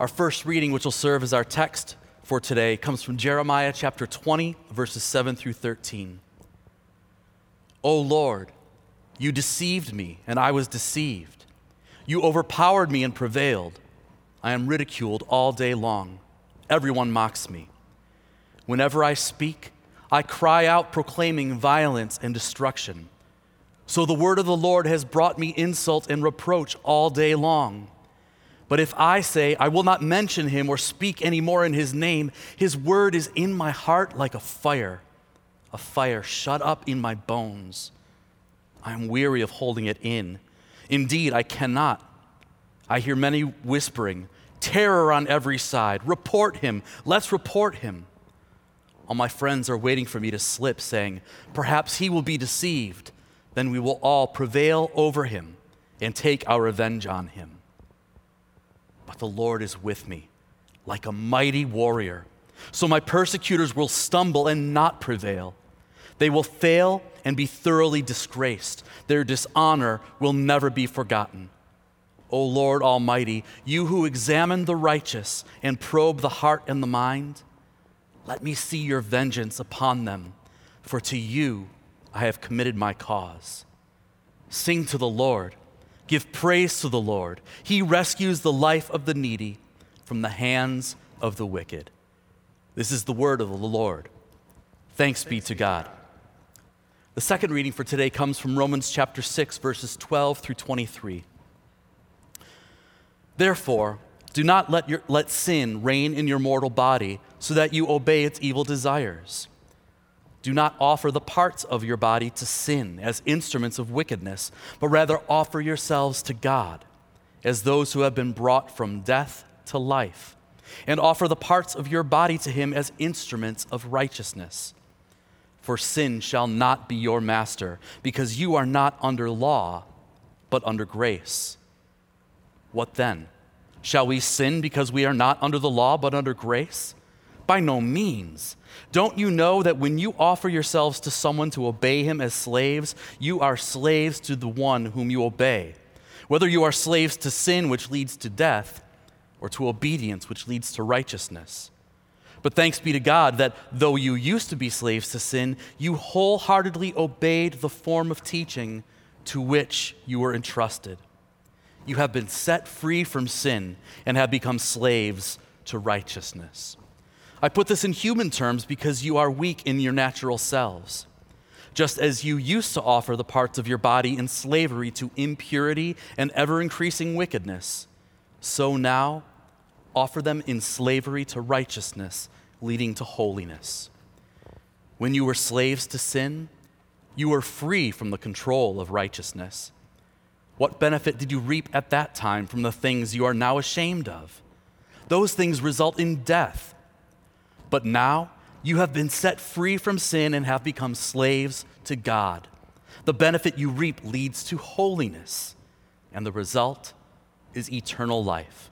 Our first reading, which will serve as our text for today, comes from Jeremiah chapter 20, verses 7 through 13. O Lord, you deceived me, and I was deceived. You overpowered me and prevailed. I am ridiculed all day long. Everyone mocks me. Whenever I speak, I cry out proclaiming violence and destruction. So the word of the Lord has brought me insult and reproach all day long. But if I say, I will not mention him or speak any more in his name, his word is in my heart like a fire, a fire shut up in my bones. I am weary of holding it in. Indeed, I cannot. I hear many whispering, terror on every side. Report him. Let's report him. All my friends are waiting for me to slip, saying, Perhaps he will be deceived. Then we will all prevail over him and take our revenge on him. But the Lord is with me like a mighty warrior. So my persecutors will stumble and not prevail. They will fail and be thoroughly disgraced. Their dishonor will never be forgotten. O Lord Almighty, you who examine the righteous and probe the heart and the mind, let me see your vengeance upon them, for to you I have committed my cause. Sing to the Lord Give praise to the Lord. He rescues the life of the needy from the hands of the wicked. This is the word of the Lord. Thanks be to God. The second reading for today comes from Romans chapter 6, verses 12 through 23. Therefore, do not let, your, let sin reign in your mortal body so that you obey its evil desires. Do not offer the parts of your body to sin as instruments of wickedness, but rather offer yourselves to God as those who have been brought from death to life, and offer the parts of your body to Him as instruments of righteousness. For sin shall not be your master, because you are not under law, but under grace. What then? Shall we sin because we are not under the law, but under grace? By no means. Don't you know that when you offer yourselves to someone to obey him as slaves, you are slaves to the one whom you obey? Whether you are slaves to sin, which leads to death, or to obedience, which leads to righteousness. But thanks be to God that though you used to be slaves to sin, you wholeheartedly obeyed the form of teaching to which you were entrusted. You have been set free from sin and have become slaves to righteousness. I put this in human terms because you are weak in your natural selves. Just as you used to offer the parts of your body in slavery to impurity and ever increasing wickedness, so now offer them in slavery to righteousness, leading to holiness. When you were slaves to sin, you were free from the control of righteousness. What benefit did you reap at that time from the things you are now ashamed of? Those things result in death. But now you have been set free from sin and have become slaves to God. The benefit you reap leads to holiness, and the result is eternal life.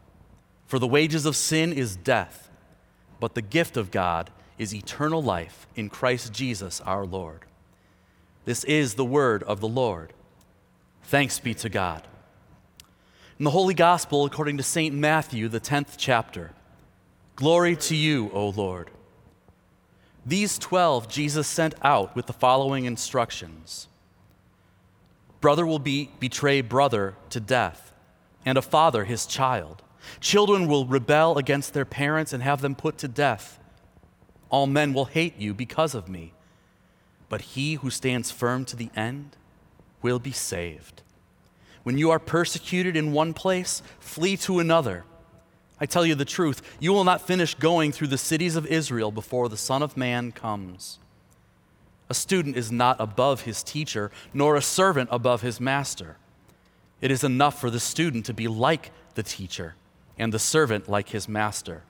For the wages of sin is death, but the gift of God is eternal life in Christ Jesus our Lord. This is the word of the Lord. Thanks be to God. In the Holy Gospel, according to St. Matthew, the 10th chapter, Glory to you, O Lord. These 12 Jesus sent out with the following instructions Brother will be, betray brother to death, and a father his child. Children will rebel against their parents and have them put to death. All men will hate you because of me, but he who stands firm to the end will be saved. When you are persecuted in one place, flee to another. I tell you the truth, you will not finish going through the cities of Israel before the Son of Man comes. A student is not above his teacher, nor a servant above his master. It is enough for the student to be like the teacher, and the servant like his master.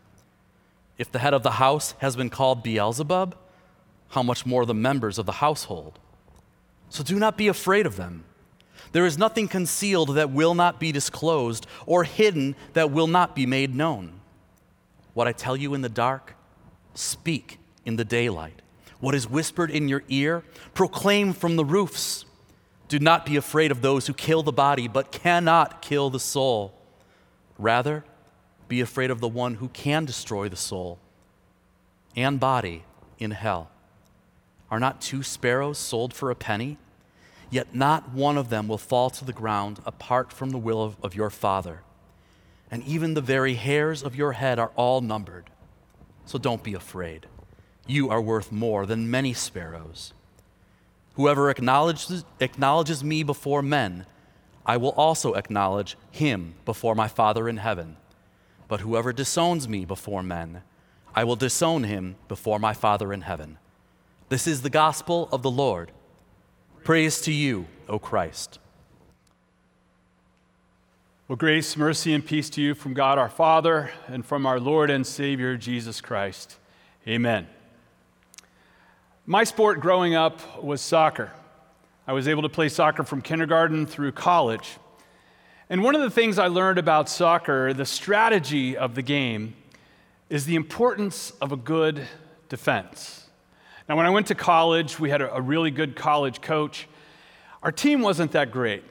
If the head of the house has been called Beelzebub, how much more the members of the household? So do not be afraid of them. There is nothing concealed that will not be disclosed, or hidden that will not be made known. What I tell you in the dark, speak in the daylight. What is whispered in your ear, proclaim from the roofs. Do not be afraid of those who kill the body, but cannot kill the soul. Rather, be afraid of the one who can destroy the soul and body in hell. Are not two sparrows sold for a penny? Yet not one of them will fall to the ground apart from the will of, of your Father. And even the very hairs of your head are all numbered. So don't be afraid. You are worth more than many sparrows. Whoever acknowledges, acknowledges me before men, I will also acknowledge him before my Father in heaven. But whoever disowns me before men, I will disown him before my Father in heaven. This is the gospel of the Lord. Praise to you, O Christ. Well, grace, mercy, and peace to you from God our Father and from our Lord and Savior Jesus Christ. Amen. My sport growing up was soccer. I was able to play soccer from kindergarten through college. And one of the things I learned about soccer, the strategy of the game, is the importance of a good defense. Now, when I went to college, we had a, a really good college coach. Our team wasn't that great,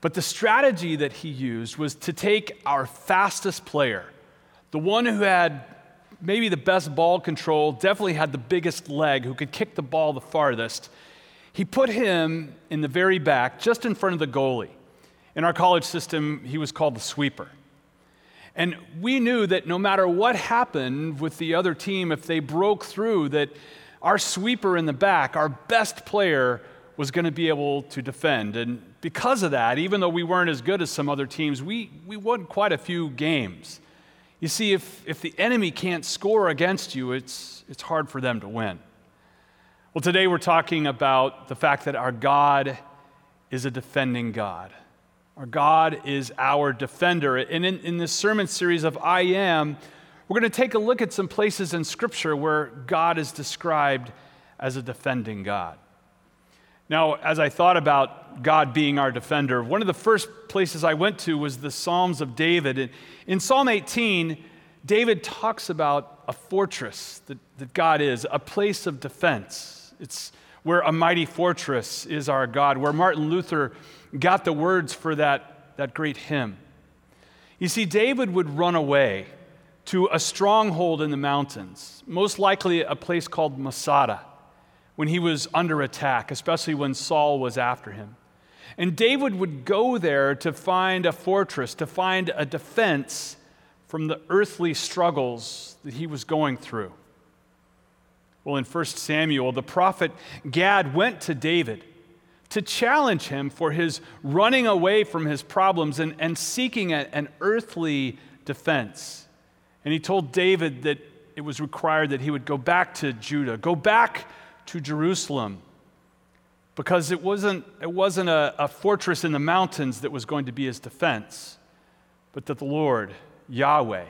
but the strategy that he used was to take our fastest player, the one who had maybe the best ball control, definitely had the biggest leg, who could kick the ball the farthest. He put him in the very back, just in front of the goalie. In our college system, he was called the sweeper. And we knew that no matter what happened with the other team, if they broke through, that our sweeper in the back, our best player, was going to be able to defend. And because of that, even though we weren't as good as some other teams, we, we won quite a few games. You see, if, if the enemy can't score against you, it's, it's hard for them to win. Well, today we're talking about the fact that our God is a defending God. Our God is our defender. And in, in this sermon series of I Am, we're going to take a look at some places in Scripture where God is described as a defending God. Now, as I thought about God being our defender, one of the first places I went to was the Psalms of David. In Psalm 18, David talks about a fortress that, that God is, a place of defense. It's where a mighty fortress is our God, where Martin Luther got the words for that, that great hymn. You see, David would run away to a stronghold in the mountains, most likely a place called Masada, when he was under attack, especially when Saul was after him. And David would go there to find a fortress, to find a defense from the earthly struggles that he was going through. Well, in 1 Samuel, the prophet Gad went to David to challenge him for his running away from his problems and, and seeking a, an earthly defense. And he told David that it was required that he would go back to Judah, go back to Jerusalem, because it wasn't, it wasn't a, a fortress in the mountains that was going to be his defense, but that the Lord, Yahweh,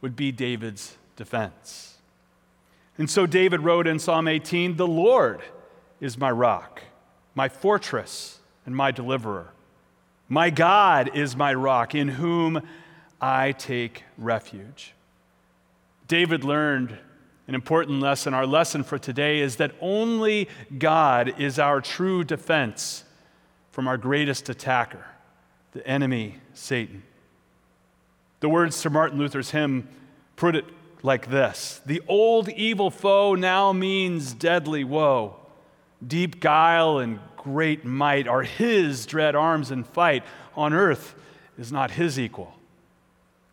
would be David's defense. And so David wrote in Psalm 18 The Lord is my rock, my fortress, and my deliverer. My God is my rock, in whom I take refuge. David learned an important lesson. Our lesson for today is that only God is our true defense from our greatest attacker, the enemy, Satan. The words to Martin Luther's hymn put it like this The old evil foe now means deadly woe. Deep guile and great might are his dread arms in fight. On earth is not his equal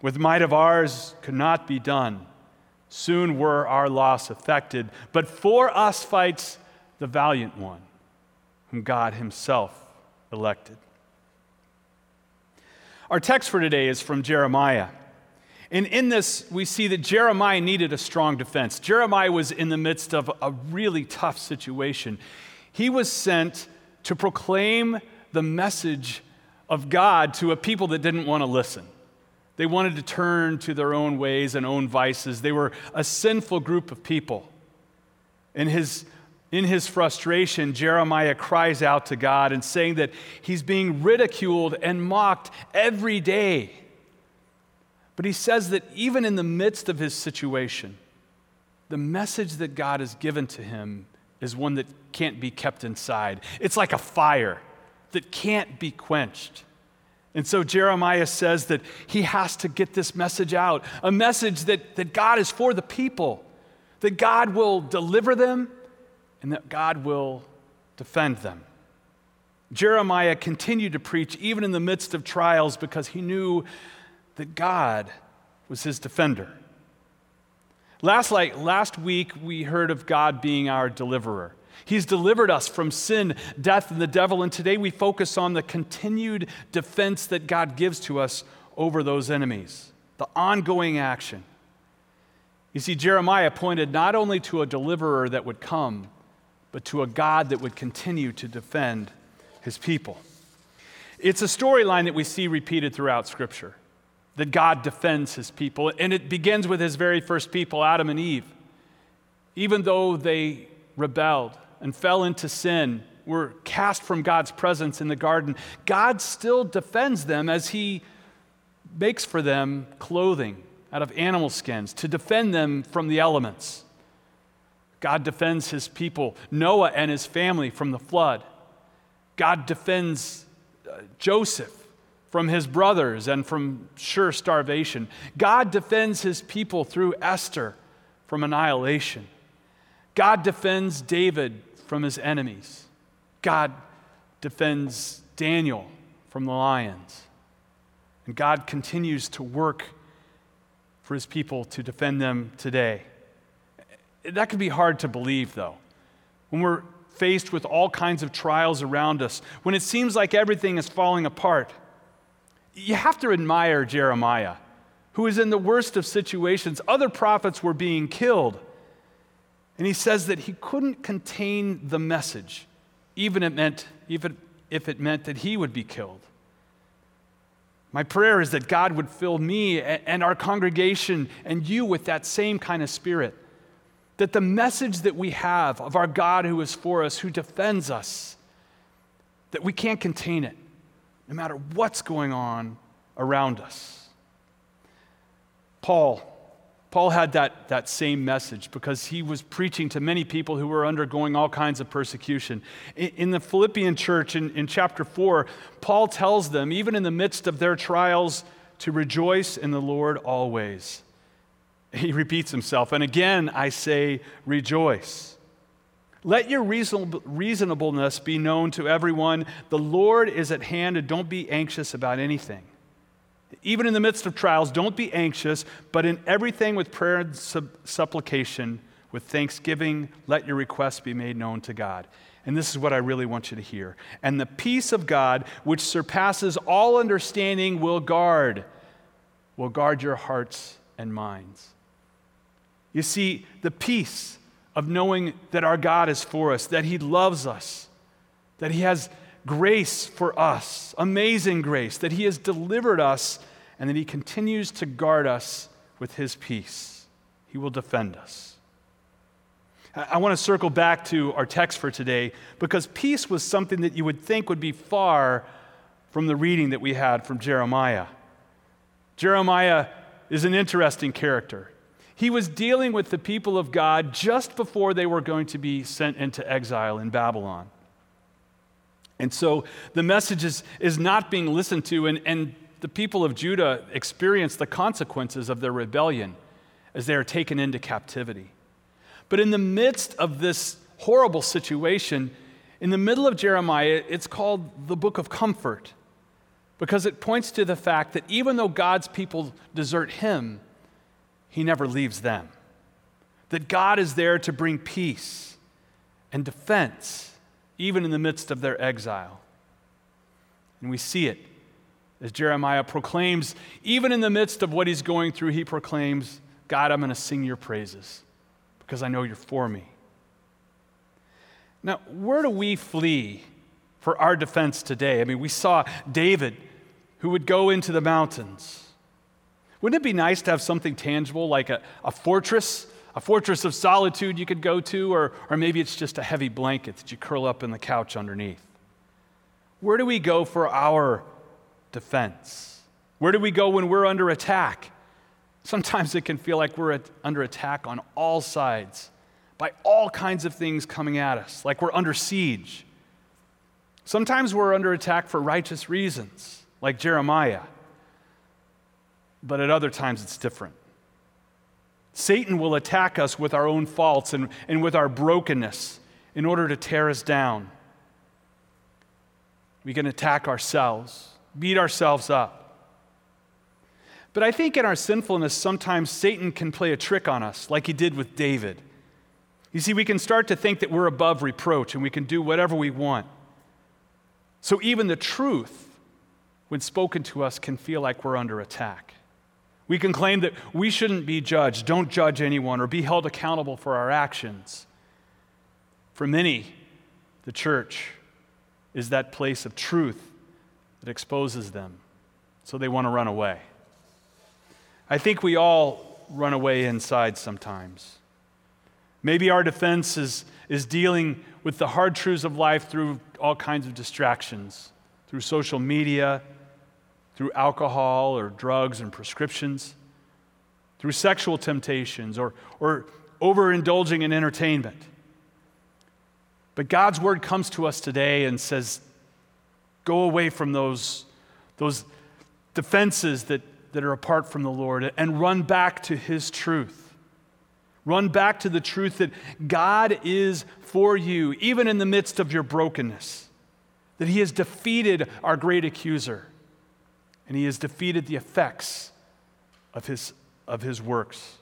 with might of ours could not be done. Soon were our loss affected, But for us fights the valiant one, whom God himself elected. Our text for today is from Jeremiah. And in this, we see that Jeremiah needed a strong defense. Jeremiah was in the midst of a really tough situation. He was sent to proclaim the message of God to a people that didn't want to listen. They wanted to turn to their own ways and own vices. They were a sinful group of people. In his, in his frustration, Jeremiah cries out to God and saying that he's being ridiculed and mocked every day. But he says that even in the midst of his situation, the message that God has given to him is one that can't be kept inside. It's like a fire that can't be quenched. And so Jeremiah says that he has to get this message out a message that, that God is for the people, that God will deliver them, and that God will defend them. Jeremiah continued to preach even in the midst of trials because he knew that God was his defender. Last, like, last week, we heard of God being our deliverer. He's delivered us from sin, death, and the devil, and today we focus on the continued defense that God gives to us over those enemies, the ongoing action. You see, Jeremiah pointed not only to a deliverer that would come, but to a God that would continue to defend his people. It's a storyline that we see repeated throughout Scripture that God defends his people. And it begins with his very first people, Adam and Eve. Even though they rebelled and fell into sin, were cast from God's presence in the garden, God still defends them as he makes for them clothing out of animal skins to defend them from the elements. God defends his people, Noah and his family, from the flood. God defends uh, Joseph from his brothers and from sure starvation. God defends his people through Esther from annihilation. God defends David from his enemies. God defends Daniel from the lions. And God continues to work for his people to defend them today. That can be hard to believe, though. When we're faced with all kinds of trials around us, when it seems like everything is falling apart, you have to admire Jeremiah, who is in the worst of situations. Other prophets were being killed. And he says that he couldn't contain the message, even, it meant, even if it meant that he would be killed. My prayer is that God would fill me and our congregation and you with that same kind of spirit. That the message that we have of our God who is for us, who defends us, that we can't contain it no matter what's going on around us. Paul, Paul had that, that same message because he was preaching to many people who were undergoing all kinds of persecution. In, in the Philippian church, in, in chapter 4, Paul tells them, even in the midst of their trials, to rejoice in the Lord always. He repeats himself, and again I say, rejoice. Let your reasonableness be known to everyone. The Lord is at hand, and don't be anxious about anything. Even in the midst of trials, don't be anxious, but in everything with prayer and supplication, with thanksgiving, let your requests be made known to God. And this is what I really want you to hear. And the peace of God, which surpasses all understanding, will guard, will guard your hearts and minds. You see, the peace of knowing that our God is for us, that He loves us, that He has grace for us, amazing grace, that He has delivered us, and that He continues to guard us with His peace. He will defend us. I want to circle back to our text for today because peace was something that you would think would be far from the reading that we had from Jeremiah. Jeremiah is an interesting character. He was dealing with the people of God just before they were going to be sent into exile in Babylon. And so the message is, is not being listened to, and, and the people of Judah experience the consequences of their rebellion as they are taken into captivity. But in the midst of this horrible situation, in the middle of Jeremiah, it's called the book of comfort because it points to the fact that even though God's people desert him, he never leaves them. That God is there to bring peace and defense, even in the midst of their exile. And we see it as Jeremiah proclaims, even in the midst of what he's going through, he proclaims, God, I'm going to sing your praises because I know you're for me. Now, where do we flee for our defense today? I mean, we saw David who would go into the mountains wouldn't it be nice to have something tangible like a, a fortress, a fortress of solitude you could go to, or, or maybe it's just a heavy blanket that you curl up in the couch underneath? Where do we go for our defense? Where do we go when we're under attack? Sometimes it can feel like we're at, under attack on all sides by all kinds of things coming at us, like we're under siege. Sometimes we're under attack for righteous reasons like Jeremiah. But at other times, it's different. Satan will attack us with our own faults and, and with our brokenness in order to tear us down. We can attack ourselves, beat ourselves up. But I think in our sinfulness, sometimes Satan can play a trick on us, like he did with David. You see, we can start to think that we're above reproach and we can do whatever we want. So even the truth, when spoken to us, can feel like we're under attack. We can claim that we shouldn't be judged, don't judge anyone, or be held accountable for our actions. For many, the church is that place of truth that exposes them, so they want to run away. I think we all run away inside sometimes. Maybe our defense is, is dealing with the hard truths of life through all kinds of distractions, through social media, through alcohol or drugs and prescriptions, through sexual temptations or, or overindulging in entertainment. But God's word comes to us today and says, go away from those, those defenses that, that are apart from the Lord and run back to his truth. Run back to the truth that God is for you, even in the midst of your brokenness, that he has defeated our great accuser, and he has defeated the effects of his, of his works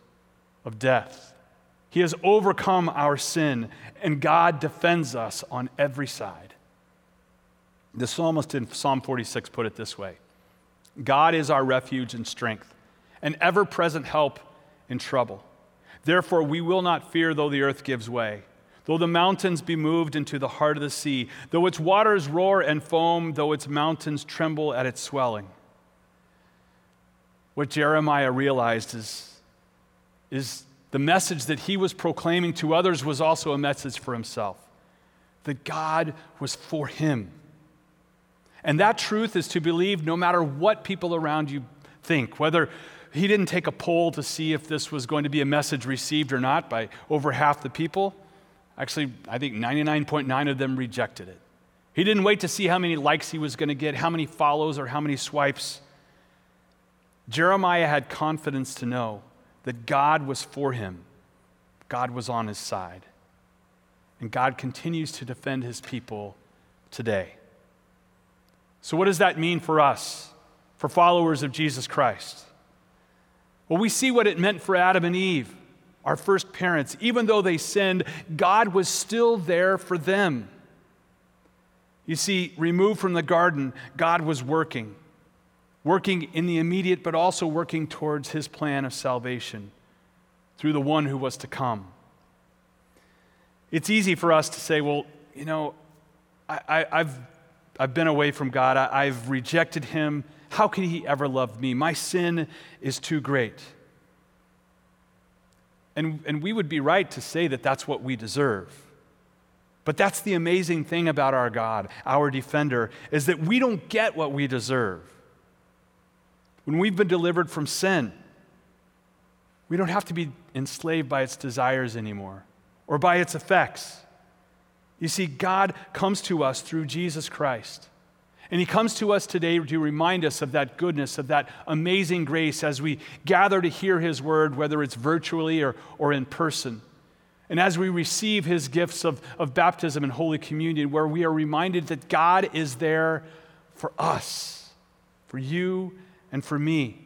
of death. He has overcome our sin, and God defends us on every side. The psalmist in Psalm 46 put it this way God is our refuge and strength, an ever present help in trouble. Therefore, we will not fear though the earth gives way, though the mountains be moved into the heart of the sea, though its waters roar and foam, though its mountains tremble at its swelling. What Jeremiah realized is, is the message that he was proclaiming to others was also a message for himself that God was for him. And that truth is to believe no matter what people around you think, whether he didn't take a poll to see if this was going to be a message received or not by over half the people. Actually, I think 99.9 of them rejected it. He didn't wait to see how many likes he was going to get, how many follows, or how many swipes. Jeremiah had confidence to know that God was for him, God was on his side. And God continues to defend his people today. So, what does that mean for us, for followers of Jesus Christ? Well, we see what it meant for Adam and Eve, our first parents. Even though they sinned, God was still there for them. You see, removed from the garden, God was working working in the immediate, but also working towards his plan of salvation through the one who was to come. It's easy for us to say, well, you know, I, have I've been away from God, I, I've rejected him. How can he ever love me? My sin is too great. And, and we would be right to say that that's what we deserve. But that's the amazing thing about our God, our defender, is that we don't get what we deserve. When we've been delivered from sin, we don't have to be enslaved by its desires anymore or by its effects. You see, God comes to us through Jesus Christ. And He comes to us today to remind us of that goodness, of that amazing grace as we gather to hear His word, whether it's virtually or, or in person. And as we receive His gifts of, of baptism and Holy Communion, where we are reminded that God is there for us, for you and for me.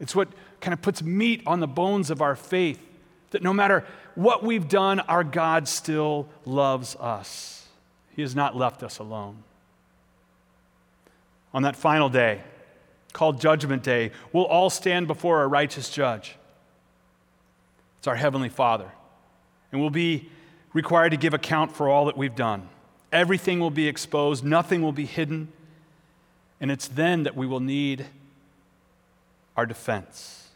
It's what kind of puts meat on the bones of our faith that no matter what we've done, our God still loves us. He has not left us alone. On that final day, called Judgment Day, we'll all stand before a righteous judge. It's our Heavenly Father. And we'll be required to give account for all that we've done. Everything will be exposed, nothing will be hidden. And it's then that we will need our defense.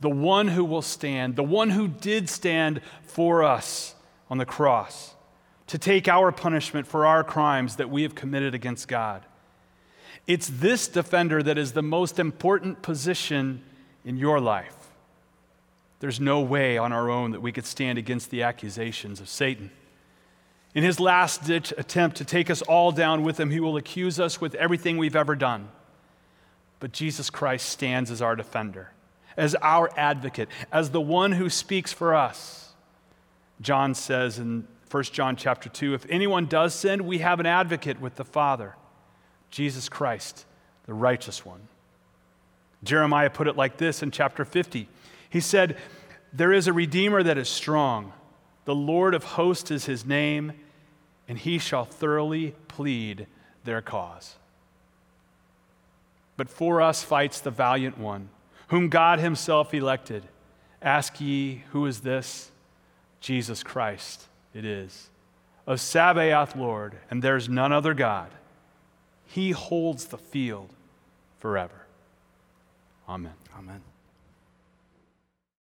The one who will stand, the one who did stand for us on the cross to take our punishment for our crimes that we have committed against God. It's this defender that is the most important position in your life. There's no way on our own that we could stand against the accusations of Satan. In his last ditch attempt to take us all down with him, he will accuse us with everything we've ever done. But Jesus Christ stands as our defender, as our advocate, as the one who speaks for us. John says in 1 John chapter 2 if anyone does sin, we have an advocate with the Father, Jesus Christ, the righteous one. Jeremiah put it like this in chapter 50. He said, There is a Redeemer that is strong. The Lord of hosts is his name, and he shall thoroughly plead their cause. But for us fights the valiant one, whom God himself elected. Ask ye, who is this? Jesus Christ it is. Of Sabaoth, Lord, and there's none other God. He holds the field forever. Amen. Amen.